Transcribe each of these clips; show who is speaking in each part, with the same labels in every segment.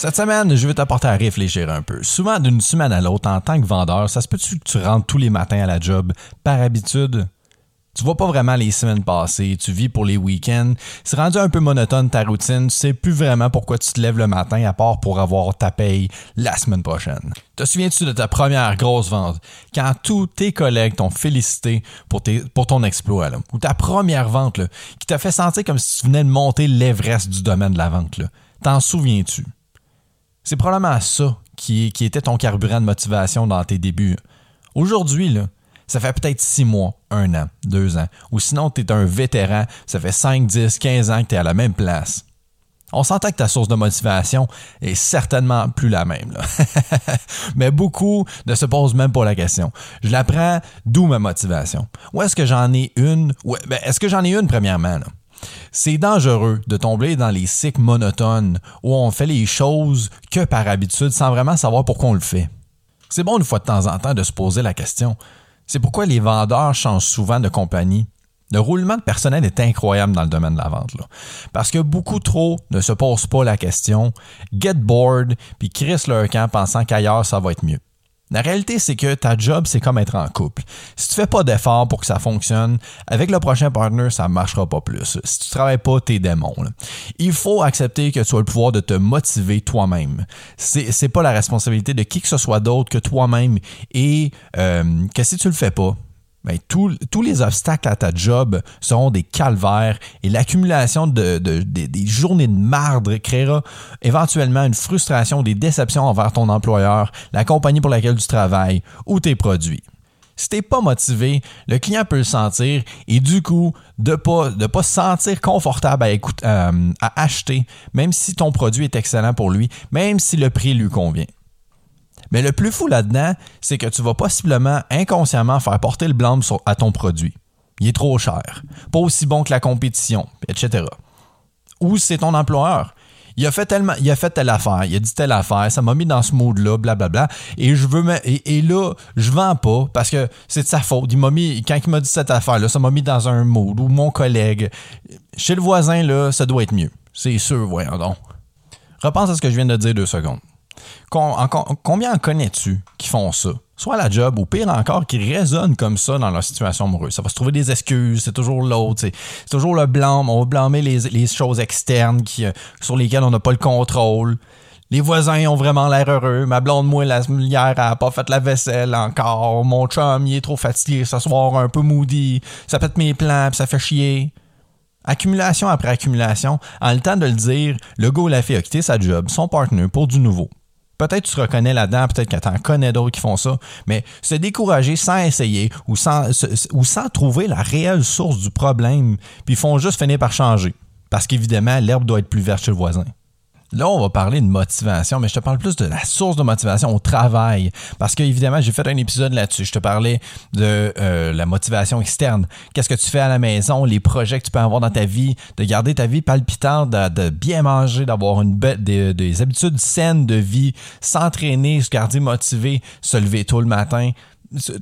Speaker 1: Cette semaine, je vais t'apporter à réfléchir un peu. Souvent, d'une semaine à l'autre, en tant que vendeur, ça se peut-tu que tu rentres tous les matins à la job par habitude? Tu vois pas vraiment les semaines passées, tu vis pour les week-ends. C'est rendu un peu monotone ta routine, tu sais plus vraiment pourquoi tu te lèves le matin à part pour avoir ta paye la semaine prochaine. Te souviens-tu de ta première grosse vente? Quand tous tes collègues t'ont félicité pour, ton exploit ou ta première vente qui t'a fait sentir comme si tu venais de monter l'Everest du domaine de la vente. T'en souviens-tu? C'est probablement ça qui, était ton carburant de motivation dans tes débuts. Aujourd'hui, ça fait peut-être six mois, un an, deux ans. Ou sinon, tu es un vétéran, ça fait 5, 10, 15 ans que tu es à la même place. On s'entend que ta source de motivation est certainement plus la même. Mais beaucoup ne se posent même pas la question. Je la prends d'où ma motivation? Ou est-ce que j'en ai une? Ben, est-ce que j'en ai une premièrement? C'est dangereux de tomber dans les cycles monotones où on fait les choses que par habitude sans vraiment savoir pourquoi on le fait. C'est bon une fois de temps en temps de se poser la question c'est pourquoi les vendeurs changent souvent de compagnie. Le roulement de personnel est incroyable dans le domaine de la vente. Parce que beaucoup trop ne se posent pas la question, get bored, puis crissent leur camp pensant qu'ailleurs ça va être mieux. La réalité, c'est que ta job, c'est comme être en couple. Si tu fais pas d'efforts pour que ça fonctionne, avec le prochain partner, ça marchera pas plus. Si tu travailles pas tes démons, il faut accepter que tu as le pouvoir de te motiver toi-même. C'est, c'est pas la responsabilité de qui que ce soit d'autre que toi-même et euh, que si tu le fais pas, ben, tous les obstacles à ta job seront des calvaires et l'accumulation de, des journées de marde créera éventuellement une frustration, des déceptions envers ton employeur, la compagnie pour laquelle tu travailles ou tes produits. Si t'es pas motivé, le client peut le sentir et du coup, de pas, pas se sentir confortable euh, à acheter, même si ton produit est excellent pour lui, même si le prix lui convient. Mais le plus fou là-dedans, c'est que tu vas possiblement inconsciemment faire porter le blâme à ton produit. Il est trop cher, pas aussi bon que la compétition, etc. Ou c'est ton employeur. Il a fait tellement, il a fait telle affaire, il a dit telle affaire, ça m'a mis dans ce mood-là, blablabla. Et je veux, et, et, là, je vends pas parce que c'est de sa faute. Il m'a mis, quand il m'a dit cette affaire-là, ça m'a mis dans un mood. Ou mon collègue, chez le voisin, là, ça doit être mieux. C'est sûr, voyons donc. Repense à ce que je viens de dire deux secondes combien en connais-tu qui font ça? Soit la job ou pire encore, qui résonnent comme ça dans leur situation amoureuse. Ça va se trouver des excuses, c'est toujours l'autre, c'est toujours le blâme. On va blâmer les, choses externes qui, euh, sur lesquelles on n'a pas le contrôle. Les voisins ont vraiment l'air heureux. Ma blonde, moi, la hier, a pas fait la vaisselle encore. Mon chum, il est trop fatigué ce soir, un peu moody. Ça pète mes plans, ça fait chier. Accumulation après accumulation, en le temps de le dire, le gars ou la fille a quitté sa job, son partner, pour du nouveau. Peut-être tu te reconnais là-dedans, peut-être que tu en connais d'autres qui font ça, mais se décourager sans essayer ou sans, ou sans trouver la réelle source du problème, puis ils font juste finir par changer. Parce qu'évidemment, l'herbe doit être plus verte chez le voisin. Là, on va parler de motivation, mais je te parle plus de la source de motivation au travail. Parce que, évidemment, j'ai fait un épisode là-dessus. Je te parlais de euh, la motivation externe. Qu'est-ce que tu fais à la maison, les projets que tu peux avoir dans ta vie, de garder ta vie palpitante, de, bien manger, d'avoir une des, des habitudes saines de vie, s'entraîner, se garder motivé, se lever tôt le matin.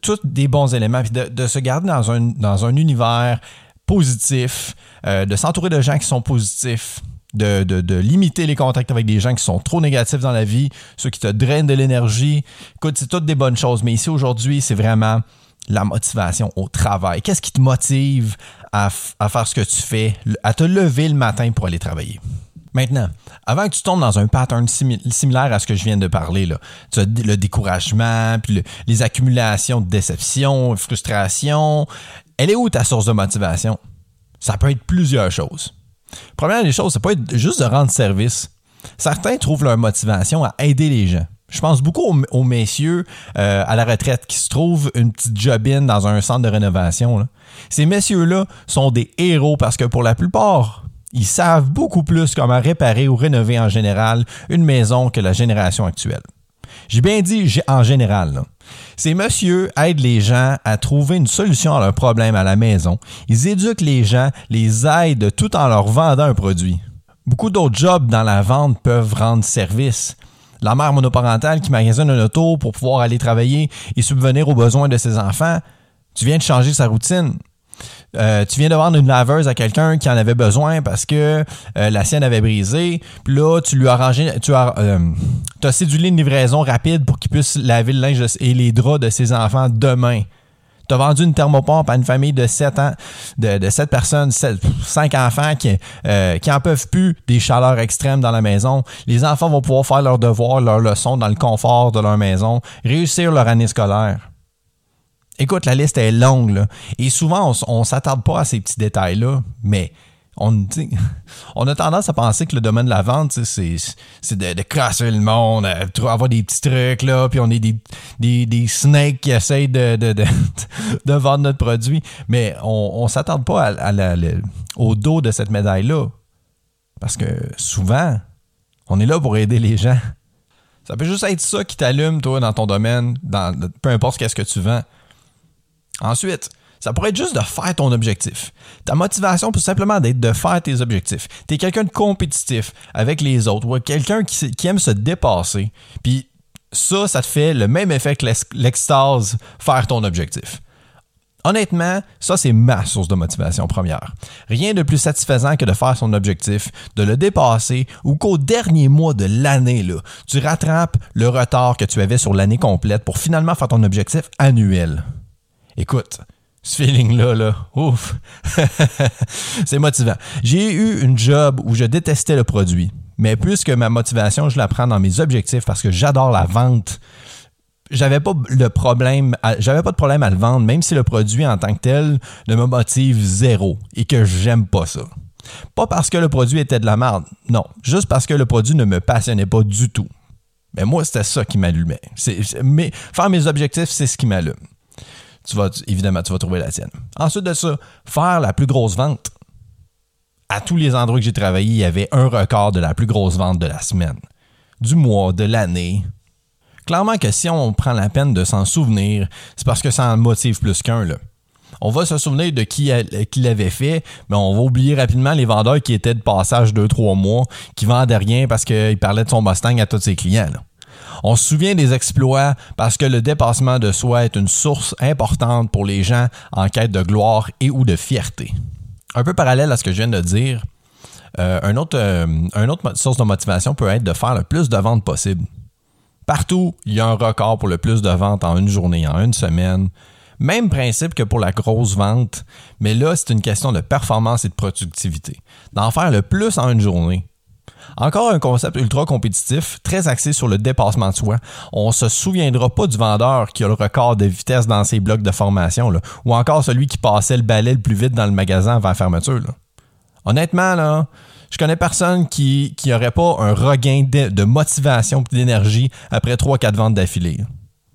Speaker 1: Tous des bons éléments. Puis de, se garder dans un, univers positif, euh, de s'entourer de gens qui sont positifs de, limiter les contacts avec des gens qui sont trop négatifs dans la vie, ceux qui te drainent de l'énergie. Écoute, c'est toutes des bonnes choses, mais ici aujourd'hui, c'est vraiment la motivation au travail. Qu'est-ce qui te motive à, faire ce que tu fais, à te lever le matin pour aller travailler? Maintenant, avant que tu tombes dans un pattern similaire à ce que je viens de parler, là, tu as le découragement, puis les accumulations de déception, frustration, elle est où ta source de motivation? Ça peut être plusieurs choses. Première des choses, c'est pas juste de rendre service. Certains trouvent leur motivation à aider les gens. Je pense beaucoup aux, messieurs euh, à la retraite qui se trouvent une petite jobine dans un centre de rénovation. Ces messieurs-là sont des héros parce que pour la plupart, ils savent beaucoup plus comment réparer ou rénover en général une maison que la génération actuelle. J'ai bien dit en général. Ces messieurs aident les gens à trouver une solution à leurs problèmes à la maison. Ils éduquent les gens, les aident tout en leur vendant un produit. Beaucoup d'autres jobs dans la vente peuvent rendre service. La mère monoparentale qui magasine un auto pour pouvoir aller travailler et subvenir aux besoins de ses enfants, tu viens de changer sa routine. Euh, tu viens de vendre une laveuse à quelqu'un qui en avait besoin parce que euh, la sienne avait brisé. Puis là, tu lui as arrangé, tu as, euh, as une livraison rapide pour qu'il puisse laver le linge et les draps de ses enfants demain. Tu as vendu une thermopompe à une famille de 7 ans, de, de 7 personnes, 5 enfants qui, qui en peuvent plus des chaleurs extrêmes dans la maison. Les enfants vont pouvoir faire leurs devoirs, leurs leçons dans le confort de leur maison, réussir leur année scolaire. Écoute, la liste est longue, là. Et souvent, on, ne s'attarde pas à ces petits détails-là, mais on, a tendance à penser que le domaine de la vente, c'est, de, de crasser le monde, euh, avoir des petits trucs, là, puis on est des, des, des snakes qui essayent de, de, de, vendre notre produit. Mais on ne s'attarde pas au dos de cette médaille-là. Parce que souvent, on est là pour aider les gens. Ça peut juste être ça qui t'allume, toi, dans ton domaine, peu importe ce que tu vends. Ensuite, ça pourrait être juste de faire ton objectif. Ta motivation peut simplement d'être de faire tes objectifs. Tu es quelqu'un de compétitif avec les autres ou quelqu'un qui, aime se dépasser. Puis ça, ça te fait le même effet que l'extase, faire ton objectif. Honnêtement, ça, c'est ma source de motivation première. Rien de plus satisfaisant que de faire son objectif, de le dépasser ou qu'au dernier mois de l'année, tu rattrapes le retard que tu avais sur l'année complète pour finalement faire ton objectif annuel. Écoute, ce feeling-là, là, ouf, c'est motivant. J'ai eu une job où je détestais le produit, mais puisque ma motivation, je la prends dans mes objectifs parce que j'adore la vente, j'avais pas le problème, j'avais pas de problème à le vendre, même si le produit en tant que tel ne me motive zéro et que j'aime pas ça. Pas parce que le produit était de la merde, non, juste parce que le produit ne me passionnait pas du tout. Mais moi, c'était ça qui m'allumait. Mais faire mes objectifs, c'est ce qui m'allume évidemment, tu vas trouver la tienne. Ensuite de ça, faire la plus grosse vente. À tous les endroits que j'ai travaillé, il y avait un record de la plus grosse vente de la semaine, du mois, de l'année. Clairement que si on prend la peine de s'en souvenir, c'est parce que ça en motive plus qu'un. On va se souvenir de qui, l'avait fait, mais on va oublier rapidement les vendeurs qui étaient de passage 2-3 mois, qui vendaient rien parce qu'il parlait de son Mustang à tous ses clients. On se souvient des exploits parce que le dépassement de soi est une source importante pour les gens en quête de gloire et ou de fierté. Un peu parallèle à ce que je viens de dire, euh, un autre, euh, une autre source de motivation peut être de faire le plus de ventes possible. Partout, il y a un record pour le plus de ventes en une journée, en une semaine. Même principe que pour la grosse vente, mais là, c'est une question de performance et de productivité. D'en faire le plus en une journée, encore un concept ultra compétitif, très axé sur le dépassement de soi. On se souviendra pas du vendeur qui a le record de vitesse dans ses blocs de formation, ou encore celui qui passait le balai le plus vite dans le magasin avant la fermeture. Honnêtement, là, je connais personne qui n'aurait pas un regain de, motivation et d'énergie après 3-4 ventes d'affilée.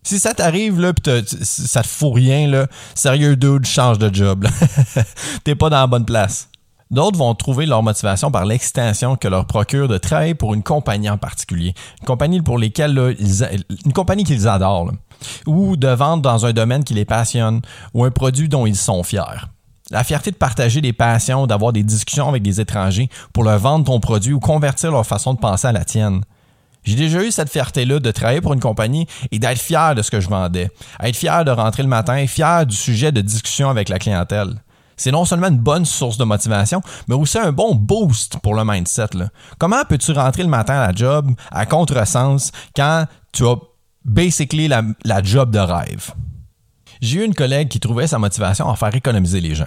Speaker 1: Si ça t'arrive, là, pis ça te fout rien, là, sérieux dude, change de job. T'es pas dans la bonne place. D'autres vont trouver leur motivation par l'extension que leur procure de travailler pour une compagnie en particulier, une compagnie pour lesquelles une compagnie qu'ils adorent, ou de vendre dans un domaine qui les passionne, ou un produit dont ils sont fiers. La fierté de partager des passions, d'avoir des discussions avec des étrangers pour leur vendre ton produit ou convertir leur façon de penser à la tienne. J'ai déjà eu cette fierté-là de travailler pour une compagnie et d'être fier de ce que je vendais, être fier de rentrer le matin, fier du sujet de discussion avec la clientèle c'est non seulement une bonne source de motivation, mais aussi un bon boost pour le mindset. Comment peux-tu rentrer le matin à la job à contresens quand tu as basically la, job de rêve? J'ai eu une collègue qui trouvait sa motivation à faire économiser les gens.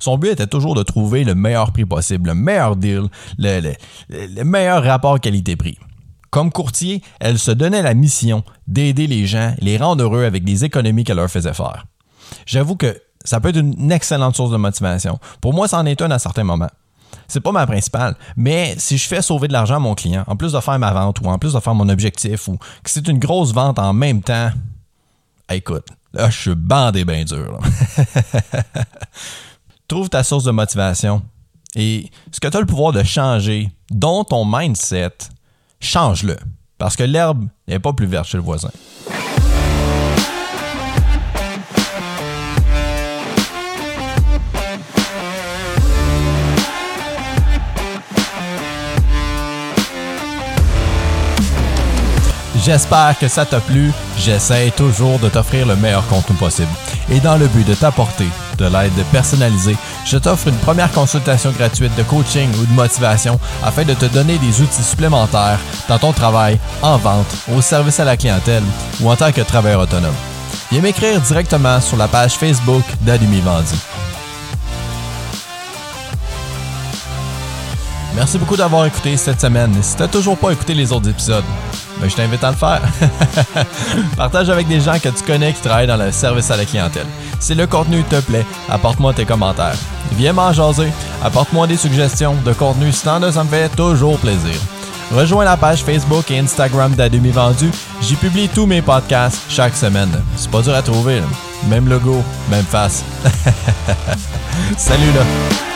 Speaker 1: Son but était toujours de trouver le meilleur prix possible, le meilleur deal, le, le meilleur rapport qualité-prix. Comme courtier, elle se donnait la mission d'aider les gens, les rendre heureux avec des économies qu'elle leur faisait faire. J'avoue que ça peut être une excellente source de motivation. Pour moi, ça en est une à certains moments. C'est pas ma principale, mais si je fais sauver de l'argent à mon client, en plus de faire ma vente ou en plus de faire mon objectif ou que c'est une grosse vente en même temps, écoute, là, je suis bandé bien dur. Trouve ta source de motivation et ce que tu as le pouvoir de changer, dont ton mindset, change-le. Parce que l'herbe n'est pas plus verte chez le voisin. J'espère que ça t'a plu. J'essaie toujours de t'offrir le meilleur contenu possible. Et dans le but de t'apporter de l'aide personnalisée, je t'offre une première consultation gratuite de coaching ou de motivation afin de te donner des outils supplémentaires dans ton travail, en vente, au service à la clientèle ou en tant que travailleur autonome. Viens m'écrire directement sur la page Facebook d'Adumi Vendu. Merci beaucoup d'avoir écouté cette semaine. Si tu n'as toujours pas écouté les autres épisodes, ben, je t'invite à le faire. Partage avec des gens que tu connais qui travaillent dans le service à la clientèle. Si le contenu te plaît, apporte-moi tes commentaires. Viens m'en jaser, apporte-moi des suggestions de contenu si t'en as, ça me fait toujours plaisir. Rejoins la page Facebook et Instagram d'Ademi Vendu. J'y publie tous mes podcasts chaque semaine. C'est pas dur à trouver. Même logo, même face. Salut là!